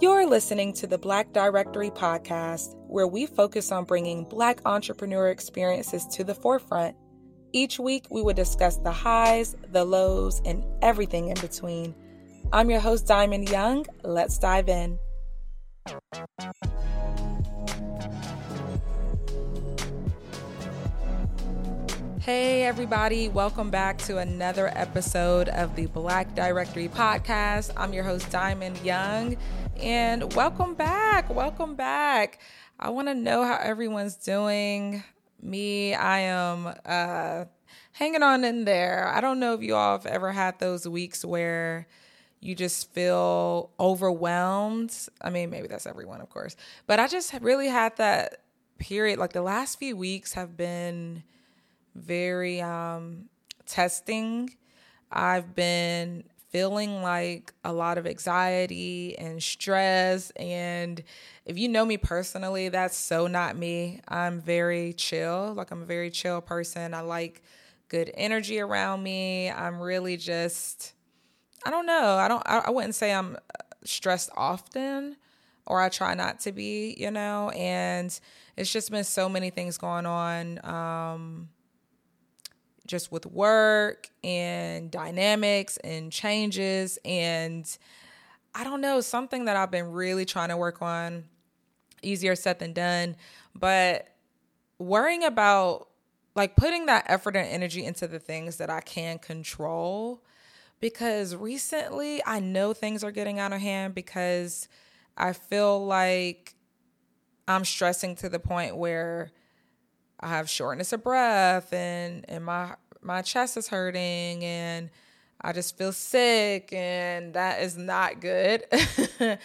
You're listening to the Black Directory podcast, where we focus on bringing Black entrepreneur experiences to the forefront. Each week, we will discuss the highs, the lows, and everything in between. I'm your host, Diamond Young. Let's dive in. Hey, everybody, welcome back to another episode of the Black Directory Podcast. I'm your host, Diamond Young, and welcome back. Welcome back. I want to know how everyone's doing. Me, I am uh, hanging on in there. I don't know if you all have ever had those weeks where you just feel overwhelmed. I mean, maybe that's everyone, of course, but I just really had that period. Like the last few weeks have been very um, testing. I've been feeling like a lot of anxiety and stress. And if you know me personally, that's so not me. I'm very chill. Like, I'm a very chill person. I like good energy around me. I'm really just, I don't know. I don't, I, wouldn't say I'm stressed often or I try not to be, you know, and it's just been so many things going on. Um, just with work and dynamics and changes and I don't know, something that I've been really trying to work on. Easier said than done, but worrying about like putting that effort and energy into the things that I can control because recently I know things are getting out of hand because I feel like I'm stressing to the point where I have shortness of breath and and my my chest is hurting and I just feel sick and that is not good.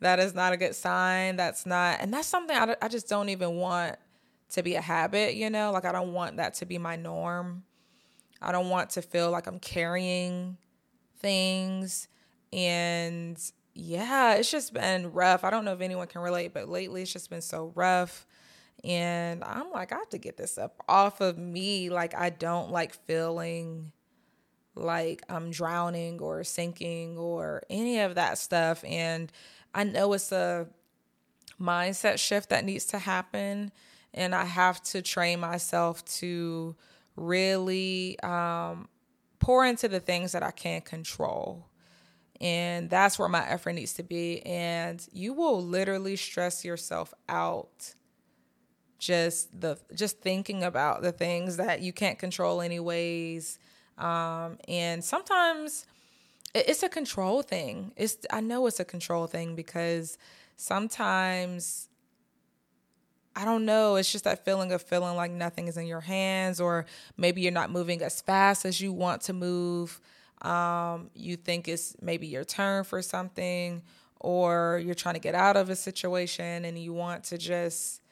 that is not a good sign. That's not and that's something I, I just don't even want to be a habit, you know? Like I don't want that to be my norm. I don't want to feel like I'm carrying things and yeah, it's just been rough. I don't know if anyone can relate, but lately it's just been so rough. And I'm like, I have to get this up off of me. Like, I don't like feeling like I'm drowning or sinking or any of that stuff. And I know it's a mindset shift that needs to happen. And I have to train myself to really um, pour into the things that I can't control. And that's where my effort needs to be. And you will literally stress yourself out just the just thinking about the things that you can't control anyways um, and sometimes it's a control thing it's i know it's a control thing because sometimes I don't know. It's just that feeling of feeling like nothing is in your hands, or maybe you're not moving as fast as you want to move. Um, you think it's maybe your turn for something, or you're trying to get out of a situation and you want to just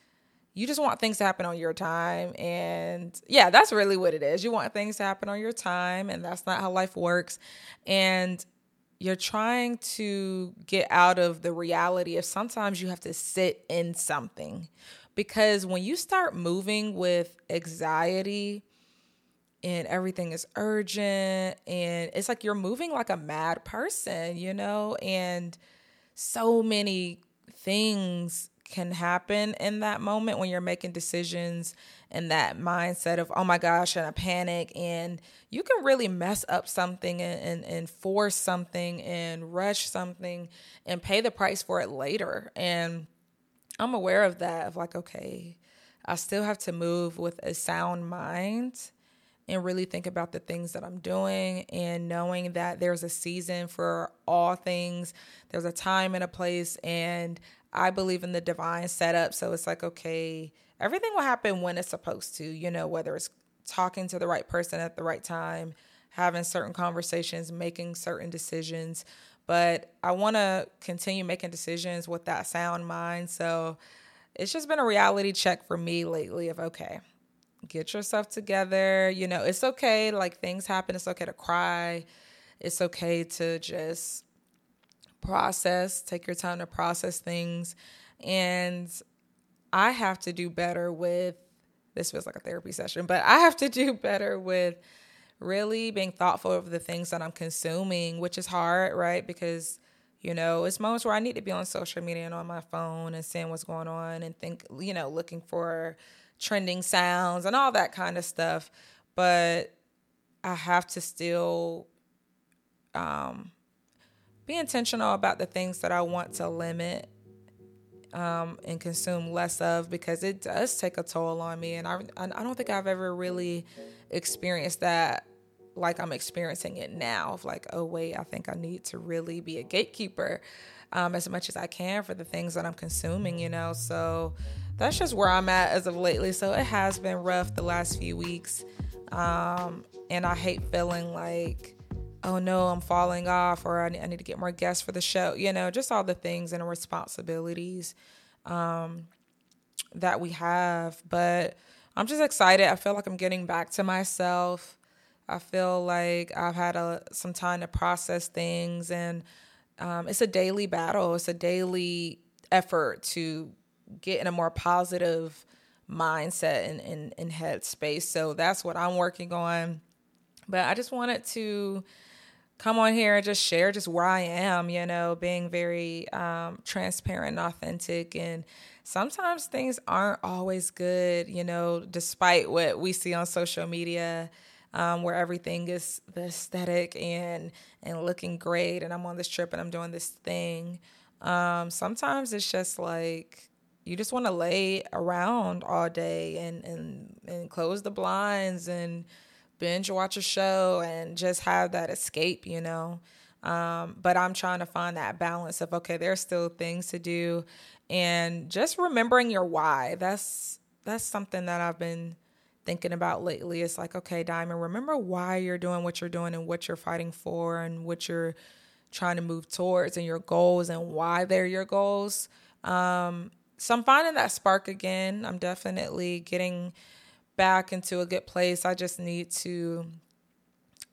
you just want things to happen on your time. And yeah, that's really what it is. You want things to happen on your time, and that's not how life works. And you're trying to get out of the reality of sometimes you have to sit in something. Because when you start moving with anxiety, and everything is urgent and it's like you're moving like a mad person, you know, and so many things can happen in that moment when you're making decisions and that mindset of oh my gosh and a panic and you can really mess up something and, and, and force something and rush something and pay the price for it later and i'm aware of that of like okay i still have to move with a sound mind and really think about the things that I'm doing and knowing that there's a season for all things. There's a time and a place and I believe in the divine setup. So it's like, okay, everything will happen when it's supposed to, you know, whether it's talking to the right person at the right time, having certain conversations, making certain decisions. But I want to continue making decisions with that sound mind. So it's just been a reality check for me lately of, okay, get yourself together. You know, it's okay. Like things happen. It's okay to cry. It's okay to just process, take your time to process things. And I have to do better with this feels like a therapy session, but I have to do better with really being thoughtful of the things that I'm consuming, which is hard, right? Because You know, it's moments where I need to be on social media and on my phone and seeing what's going on and think, you know, looking for trending sounds and all that kind of stuff. But I have to still um, be intentional about the things that I want to limit um, and consume less of because it does take a toll on me. And I, I don't think I've ever really experienced that like I'm experiencing it now of like, oh, wait, I think I need to really be a gatekeeper um, as much as I can for the things that I'm consuming, you know? So that's just where I'm at as of lately. So it has been rough the last few weeks. Um, and I hate feeling like, oh no, I'm falling off or I need to get more guests for the show, you know, just all the things and responsibilities um, that we have. But I'm just excited. I feel like I'm getting back to myself. I feel like I've had a, some time to process things, and um, it's a daily battle. It's a daily effort to get in a more positive mindset and, and, and headspace. So that's what I'm working on. But I just wanted to come on here and just share just where I am, you know, being very um, transparent and authentic. And sometimes things aren't always good, you know, despite what we see on social media um, where everything is the aesthetic and and looking great, and I'm on this trip and I'm doing this thing. Um, sometimes it's just like you just want to lay around all day and and and close the blinds and binge watch a show and just have that escape, you know. Um, but I'm trying to find that balance of okay, there's still things to do, and just remembering your why. That's that's something that I've been thinking about lately. It's like, okay, Diamond, remember why you're doing what you're doing and what you're fighting for and what you're trying to move towards and your goals and why they're your goals. Um, so I'm finding that spark again. I'm definitely getting back into a good place. I just need to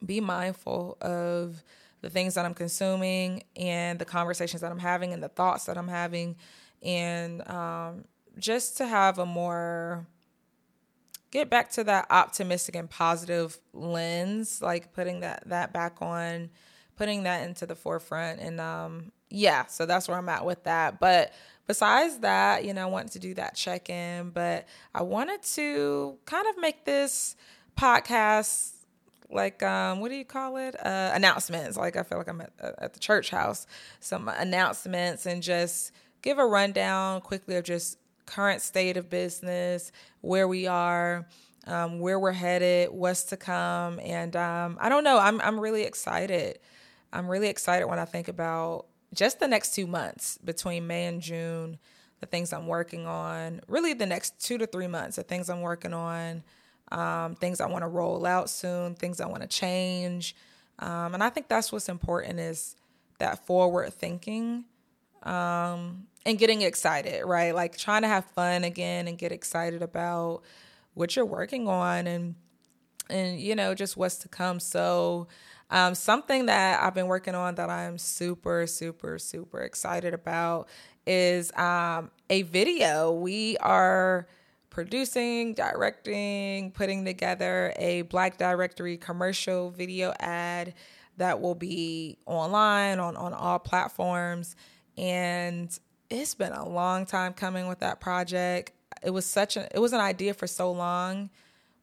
be mindful of the things that I'm consuming and the conversations that I'm having and the thoughts that I'm having, and um, just to have a more get back to that optimistic and positive lens, like putting that that back on, putting that into the forefront. And um yeah, so that's where I'm at with that. But besides that, you know, I want to do that check in, but I wanted to kind of make this podcast like um what do you call it uh announcements like i feel like i'm at, at the church house some announcements and just give a rundown quickly of just current state of business, where we are, um, where we're headed, what's to come, and um, I don't know. I'm I'm really excited. I'm really excited when I think about just the next two months between May and June, the things I'm working on. Really, the next two to three months, the things I'm working on, um, things I want to roll out soon, things I want to change, um, and I think that's what's important is that forward thinking um, and getting excited, right? Like trying to have fun again and get excited about what you're working on and and you know just what's to come. So um, something that I've been working on that I'm super super super excited about is um, a video. We are producing, directing, putting together a Black Directory commercial video ad that will be online on on all platforms and it's been a long time coming with that project. It was such a it was an idea for so long,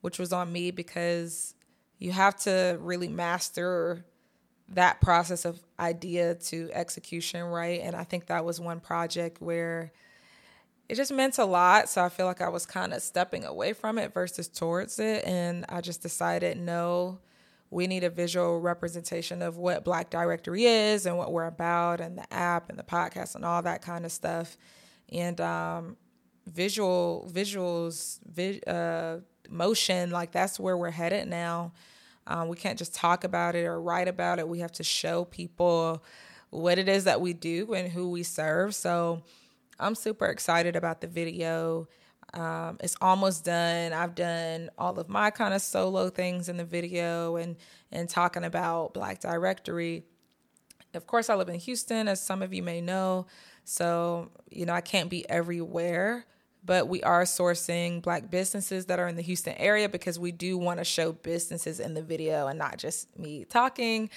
which was on me because you have to really master that process of idea to execution, right? And I think that was one project where it just meant a lot. So I feel like I was kind of stepping away from it versus towards it. And I just decided, no, we need a visual representation of what Black Directory is and what we're about, and the app and the podcast and all that kind of stuff. And um, visual visuals, vi- uh, motion, like that's where we're headed now. Um, we can't just talk about it or write about it. We have to show people what it is that we do and who we serve. So I'm super excited about the video. Um, it's almost done. I've done all of my kind of solo things in the video and and talking about Black Directory. Of course, I live in Houston, as some of you may know. So, you know, I can't be everywhere, but we are sourcing black businesses that are in the Houston area because we do want to show businesses in the video and not just me talking.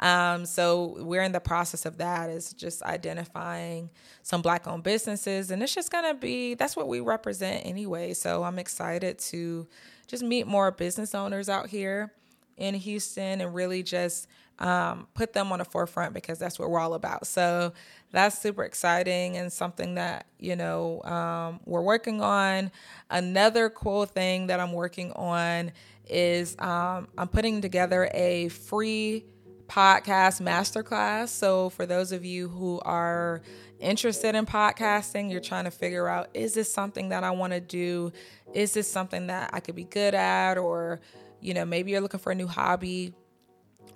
Um, so we're in the process of that is just identifying some black owned businesses and it's just going to be that's what we represent anyway. So I'm excited to just meet more business owners out here in Houston and really just um, put them on the forefront because that's what we're all about. So that's super exciting and something that you know um, we're working on. Another cool thing that I'm working on is um, I'm putting together a free podcast masterclass. So for those of you who are interested in podcasting, you're trying to figure out is this something that I want to do? Is this something that I could be good at or you know, maybe you're looking for a new hobby.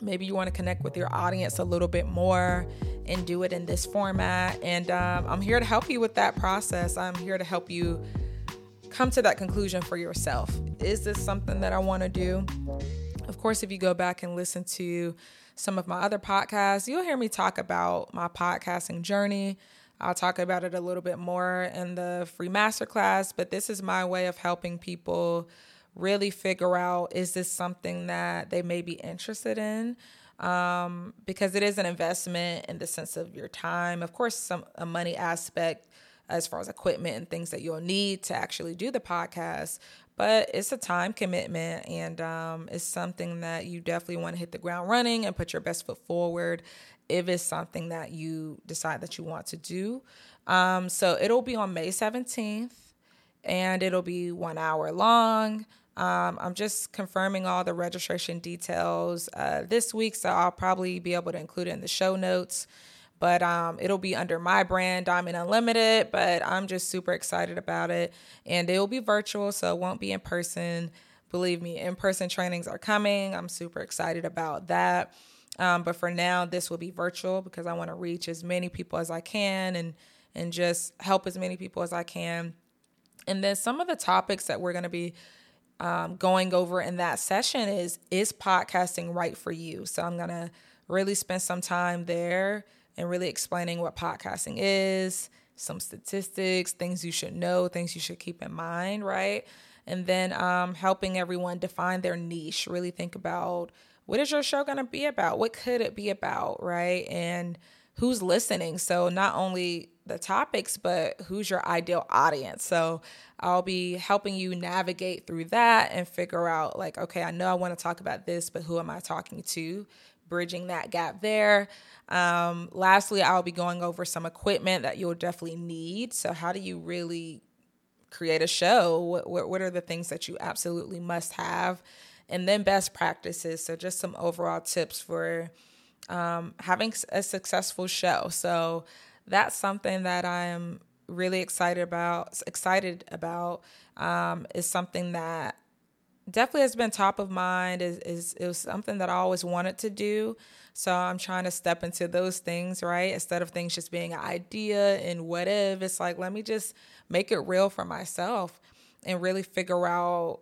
Maybe you want to connect with your audience a little bit more and do it in this format. And um, I'm here to help you with that process. I'm here to help you come to that conclusion for yourself. Is this something that I want to do? Of course, if you go back and listen to some of my other podcasts, you'll hear me talk about my podcasting journey. I'll talk about it a little bit more in the free masterclass, but this is my way of helping people really figure out is this something that they may be interested in? Um, because it is an investment in the sense of your time. Of course some a money aspect as far as equipment and things that you'll need to actually do the podcast but it's a time commitment and um, it's something that you definitely want to hit the ground running and put your best foot forward if it's something that you decide that you want to do. Um, so it'll be on may 17th and it'll be one hour long um, I'm just confirming all the registration details uh, this week, so I'll probably be able to include it in the show notes. But um, it'll be under my brand, Diamond Unlimited. But I'm just super excited about it, and it will be virtual, so it won't be in person. Believe me, in person trainings are coming. I'm super excited about that. Um, but for now, this will be virtual because I want to reach as many people as I can and and just help as many people as I can. And then some of the topics that we're going to be um, going over in that session is is podcasting right for you? So I'm gonna really spend some time there and really explaining what podcasting is, some statistics, things you should know, things you should keep in mind, right? And then um, helping everyone define their niche. Really think about what is your show gonna be about? What could it be about, right? And who's listening. So not only the topics, but who's your ideal audience. So I'll be helping you navigate through that and figure out, like, okay, I know I want to talk about this, but who am I talking to? Bridging that gap there. Um, lastly, I'll be going over some equipment that you'll definitely need. So, how do you really create a show? What, what, what are the things that you absolutely must have? And then best practices. So, just some overall tips for um, having a successful show. So, that's something that I am really excited about. Excited about um, is something that definitely has been top of mind. Is is it was something that I always wanted to do. So I'm trying to step into those things, right? Instead of things just being an idea and what if, it's like let me just make it real for myself and really figure out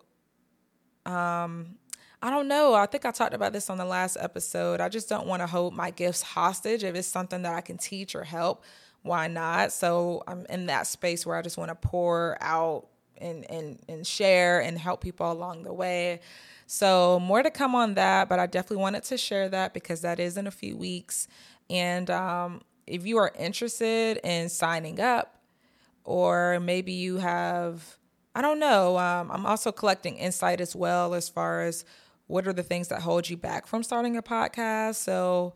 um I don't know. I think I talked about this on the last episode. I just don't want to hold my gifts hostage. If it's something that I can teach or help, why not? So I'm in that space where I just want to pour out and and and share and help people along the way. So more to come on that, but I definitely wanted to share that because that is in a few weeks. And um, if you are interested in signing up, or maybe you have, I don't know. Um, I'm also collecting insight as well as far as what are the things that hold you back from starting a podcast. So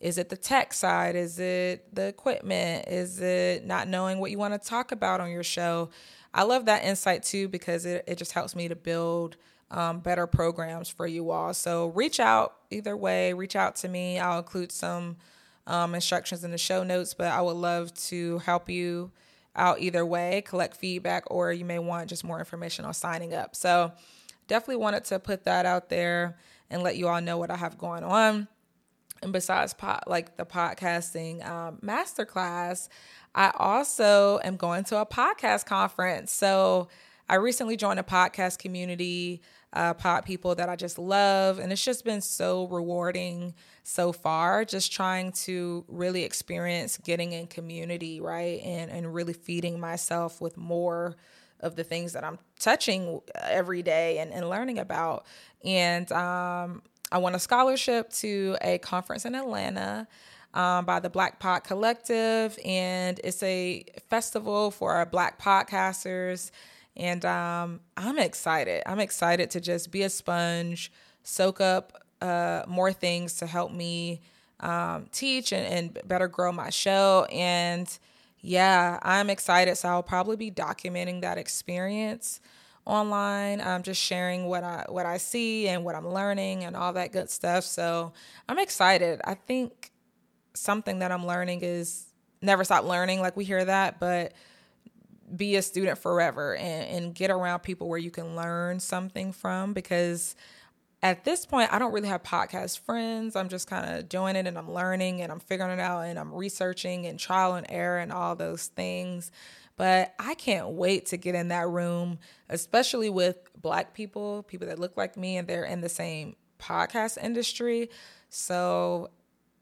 is it the tech side? Is it the equipment? Is it not knowing what you want to talk about on your show? I love that insight too because it, it just helps me to build um, better programs for you all. So reach out either way, reach out to me. I'll include some um, instructions in the show notes, but I would love to help you out either way, collect feedback, or you may want just more information on signing up. So definitely wanted to put that out there and let you all know what I have going on. And besides pot, like the podcasting um, masterclass, I also am going to a podcast conference. So I recently joined a podcast community, uh, pod people that I just love, and it's just been so rewarding so far. Just trying to really experience getting in community, right, and and really feeding myself with more of the things that I'm touching every day and, and learning about. And um, I won a scholarship to a conference in Atlanta. Um, by the Black Pod Collective, and it's a festival for our Black podcasters. And um, I'm excited. I'm excited to just be a sponge, soak up uh, more things to help me um, teach and, and better grow my show. And yeah, I'm excited. So I'll probably be documenting that experience online. I'm just sharing what I what I see and what I'm learning and all that good stuff. So I'm excited. I think something that I'm learning is never stop learning. Like we hear that, but be a student forever and, and get around people where you can learn something from because at this point, I don't really have podcast friends. I'm just kind of doing it and I'm learning and I'm figuring it out and I'm researching and trial and error and all those things. But I can't wait to get in that room, especially with Black people, people that look like me and they're in the same podcast industry. So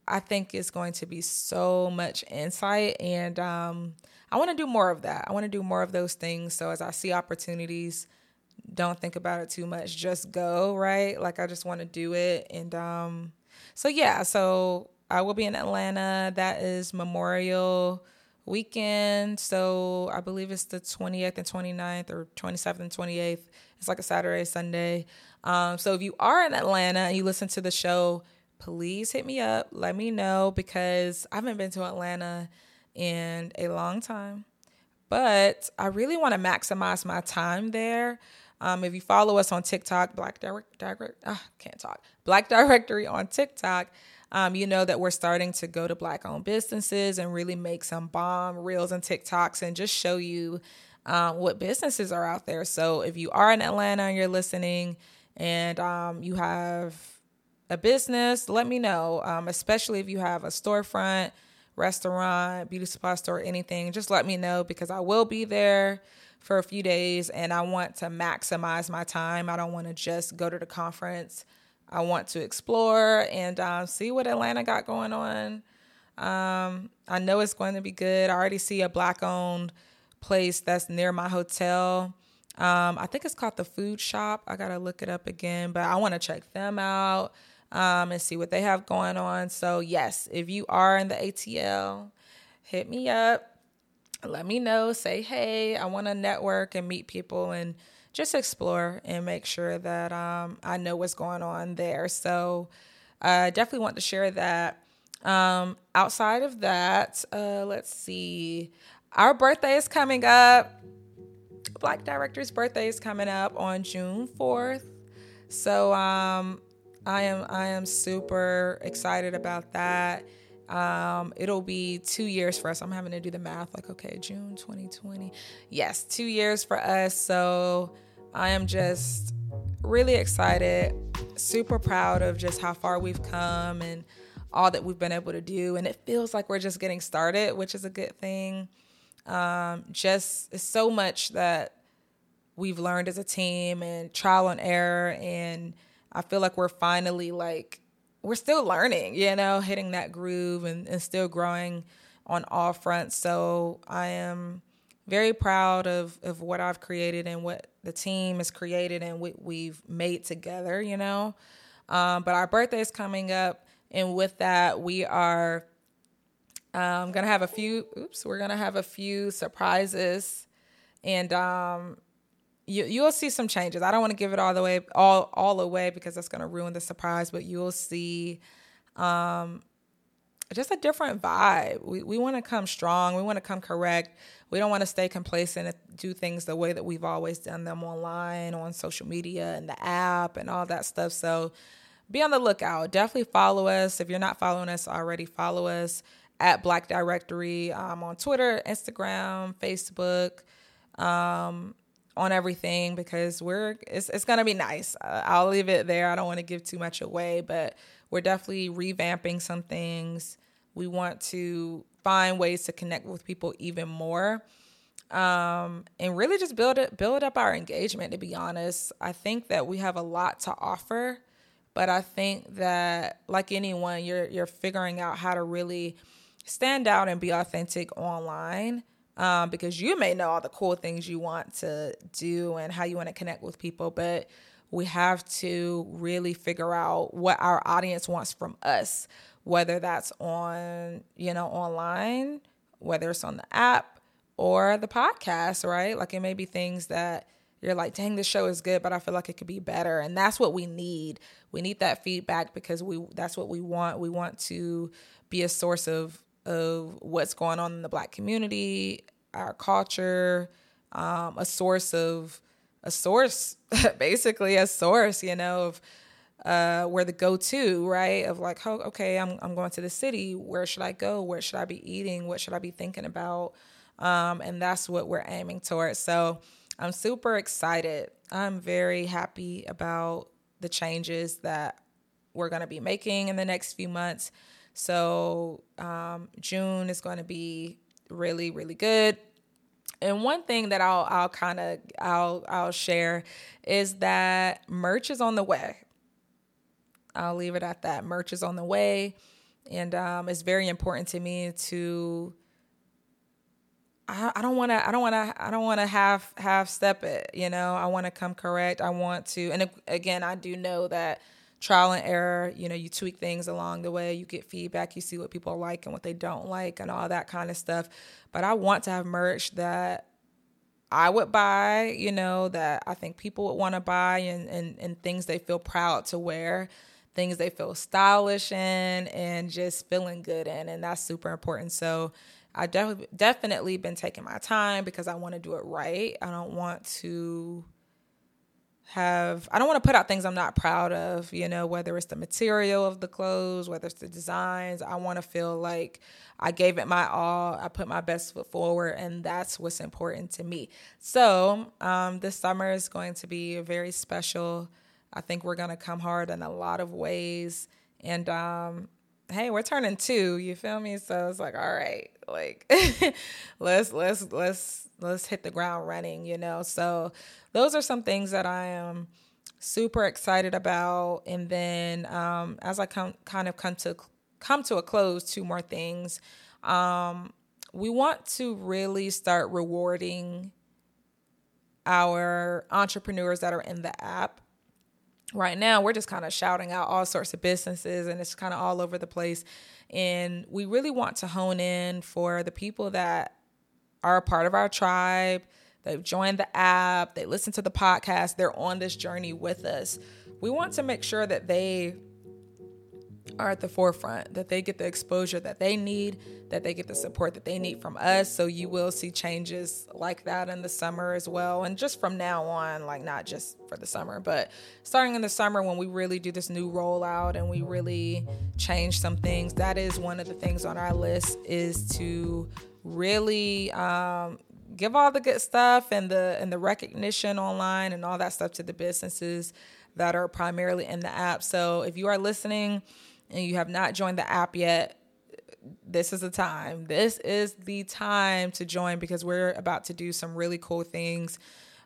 I think it's going to be so much insight. And um, I want to do more of that. I want to do more of those things. So as I see opportunities, don't think about it too much. Just go, right? Like I just want to do it. And um so yeah, so I will be in Atlanta. That is Memorial weekend. So I believe it's the 28th and 29th or 27th and 28th. It's like a Saturday, Sunday. Um, so if you are in Atlanta and you listen to the show, please hit me up. Let me know because I haven't been to Atlanta in a long time. But I really want to maximize my time there. Um, if you follow us on TikTok, Black Direct, Direct ah, can't talk, Black Directory on TikTok, um, you know that we're starting to go to Black owned businesses and really make some bomb reels and TikToks and just show you um, what businesses are out there. So if you are in Atlanta and you're listening and um, you have a business, let me know, um, especially if you have a storefront, restaurant, beauty supply store, anything, just let me know because I will be there for a few days and I want to maximize my time. I don't want to just go to the conference. I want to explore and um, see what Atlanta got going on. Um, I know it's going to be good. I already see a black owned place that's near my hotel. Um, I think it's called the Food Shop. I got to look it up again, but I want to check them out um, and see what they have going on. So, yes, if you are in the ATL, hit me up let me know. Say, hey, I want to network and meet people and just explore and make sure that um, I know what's going on there. So I definitely want to share that. Um, outside of that, uh, let's see. Our birthday is coming up. Black Director's birthday is coming up on June 4th. So um, I am I am super excited about that. Um, it'll be two years for us. I'm having to do the math like, okay, June 2020. Yes, two years for us. So I am just really excited, super proud of just how far we've come and all that we've been able to do. And it feels like we're just getting started, which is a good thing. Um, just so much that we've learned as a team and trial and error. And I feel like we're finally like we're still learning, you know, hitting that groove and, and still growing on all fronts. So I am very proud of, of what I've created and what the team has created and what we've made together, you know. Um, but our birthday is coming up, and with that, we are um, gonna have a few. Oops, we're gonna have a few surprises, and um, you you'll see some changes. I don't want to give it all the way all all away because that's going to ruin the surprise, but you'll see um just a different vibe. We we want to come strong. We want to come correct. We don't want to stay complacent and do things the way that we've always done them online, on social media and the app and all that stuff. So be on the lookout. Definitely follow us. If you're not following us already, follow us at Black Directory um, on Twitter, Instagram, Facebook. Um, on everything because we're it's, it's gonna be nice. I'll leave it there. I don't want to give too much away but we're definitely revamping some things. We want to find ways to connect with people even more um, and really just build it build up our engagement to be honest. I think that we have a lot to offer but i think that like anyone you're you're figuring out how to really stand out and be authentic online um, because you may know all the cool things you want to do and how you want to connect with people, but we have to really figure out what our audience wants from us, whether that's on, you know, online, whether it's on the app or the podcast, right? Like it may be things that you're like, dang, this show is good, but I feel like it could be better. And that's what we need. We need that feedback because we that's what we want. We want to be a source of of what's going on in the black community, our culture, um, a source of a source, basically a source, you know, of uh, where the go to, right? Of like, oh, okay, I'm I'm going to the city. Where should I go? Where should I be eating? What should I be thinking about? Um, and that's what we're aiming towards. So I'm super excited. I'm very happy about the changes that we're going to be making in the next few months. So um, June is going to be really, really good. And one thing that I'll I'll kind of I'll I'll share is that merch is on the way. I'll leave it at that. Merch is on the way, and um, it's very important to me to. I, don't want to. I don't want to. I don't want to half half step it. You know, I want to come correct. I want to, and again, I do know that trial and error. You know, you tweak things along the way. You get feedback. You see what people like and what they don't like, and all that kind of stuff. But I want to have merch that I would buy. You know, that I think people would want to buy, and and and things they feel proud to wear. Things they feel stylish in and just feeling good in, and that's super important. So, I def- definitely been taking my time because I want to do it right. I don't want to have I don't want to put out things I'm not proud of, you know, whether it's the material of the clothes, whether it's the designs. I want to feel like I gave it my all. I put my best foot forward, and that's what's important to me. So, um, this summer is going to be very special. I think we're going to come hard in a lot of ways. And um, hey, we're turning two, you feel me? So it's like, all right, like let's let's let's let's hit the ground running, you know. So those are some things that I am super excited about. And then um, as I come kind of come to come to a close, two more things. Um, we want to really start rewarding our entrepreneurs that are in the app. Right now, we're just kind of shouting out all sorts of businesses and it's kind of all over the place. And we really want to hone in for the people that are a part of our tribe, they've joined the app, they listen to the podcast, they're on this journey with us. We want to make sure that they are at the forefront, that they get the exposure that they need, that they get the support that they need from us. So you will see changes like that in the summer as well. And just from now on, like not just for the summer, but starting in the summer when we really do this new rollout and we really change some things, that is one of the things on our list is to really um, give all the good stuff and the and the recognition online and all that stuff to the businesses that are primarily in the app. So if you are listening and you have not joined the app yet, this is the time. This is the time to join because we're about to do some really cool things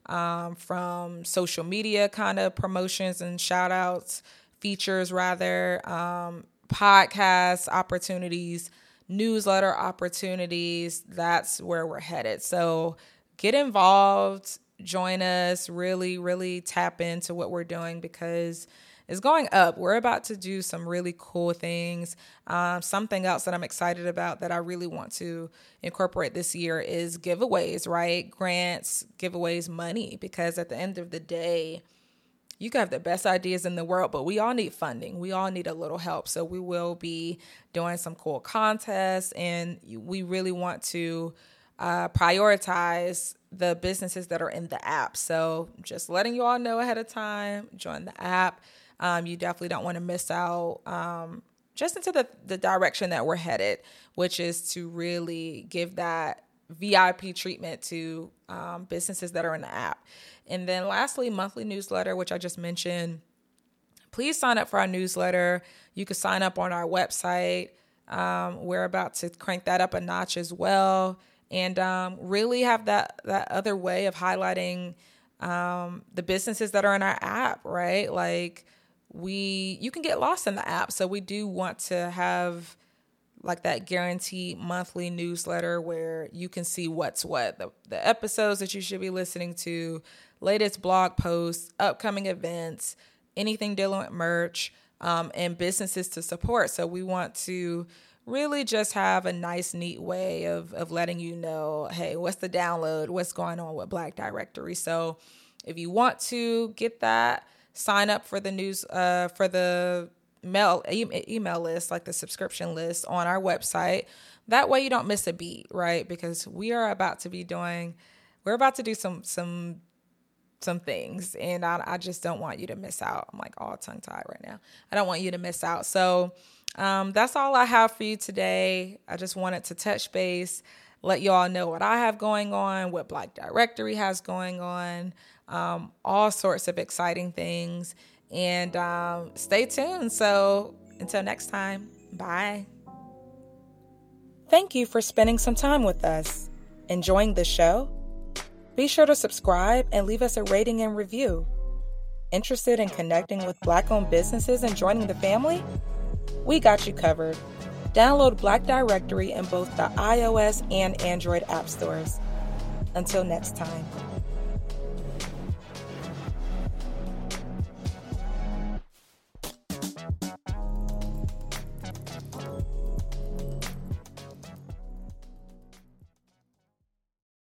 um, from social media kind of promotions and shout outs, features rather, um, podcast opportunities newsletter opportunities, that's where we're headed. So get involved, join us, really, really tap into what we're doing because it's going up. We're about to do some really cool things. Um, something else that I'm excited about that I really want to incorporate this year is giveaways, right? Grants, giveaways, money, because at the end of the day, you can have the best ideas in the world, but we all need funding. We all need a little help. So we will be doing some cool contests, and we really want to uh, prioritize the businesses that are in the app. So just letting you all know ahead of time, join the app. Um, you definitely don't want to miss out. Um, just into the, the direction that we're headed, which is to really give that VIP treatment to um, businesses that are in the app. And then lastly, monthly newsletter, which I just mentioned. Please sign up for our newsletter. You can sign up on our website. Um, we're about to crank that up a notch as well, and um, really have that that other way of highlighting um, the businesses that are in our app. Right, like we you can get lost in the app, so we do want to have like that guaranteed monthly newsletter where you can see what's what the, the episodes that you should be listening to, latest blog posts, upcoming events, anything dealing with merch, um, and businesses to support. So we want to really just have a nice, neat way of, of letting you know, hey, what's the download? What's going on with Black Directory? So if you want to get that, sign up for the news, uh, for the mail e- email list, like the subscription list on our website. That way you don't miss a beat, right? Because we are about to be doing, we're about to do some some some things, and I, I just don't want you to miss out. I'm like all tongue tied right now. I don't want you to miss out. So um, that's all I have for you today. I just wanted to touch base, let you all know what I have going on, what Black Directory has going on, um, all sorts of exciting things. And um, stay tuned. So until next time, bye. Thank you for spending some time with us. Enjoying the show? Be sure to subscribe and leave us a rating and review. Interested in connecting with Black owned businesses and joining the family? We got you covered. Download Black Directory in both the iOS and Android app stores. Until next time.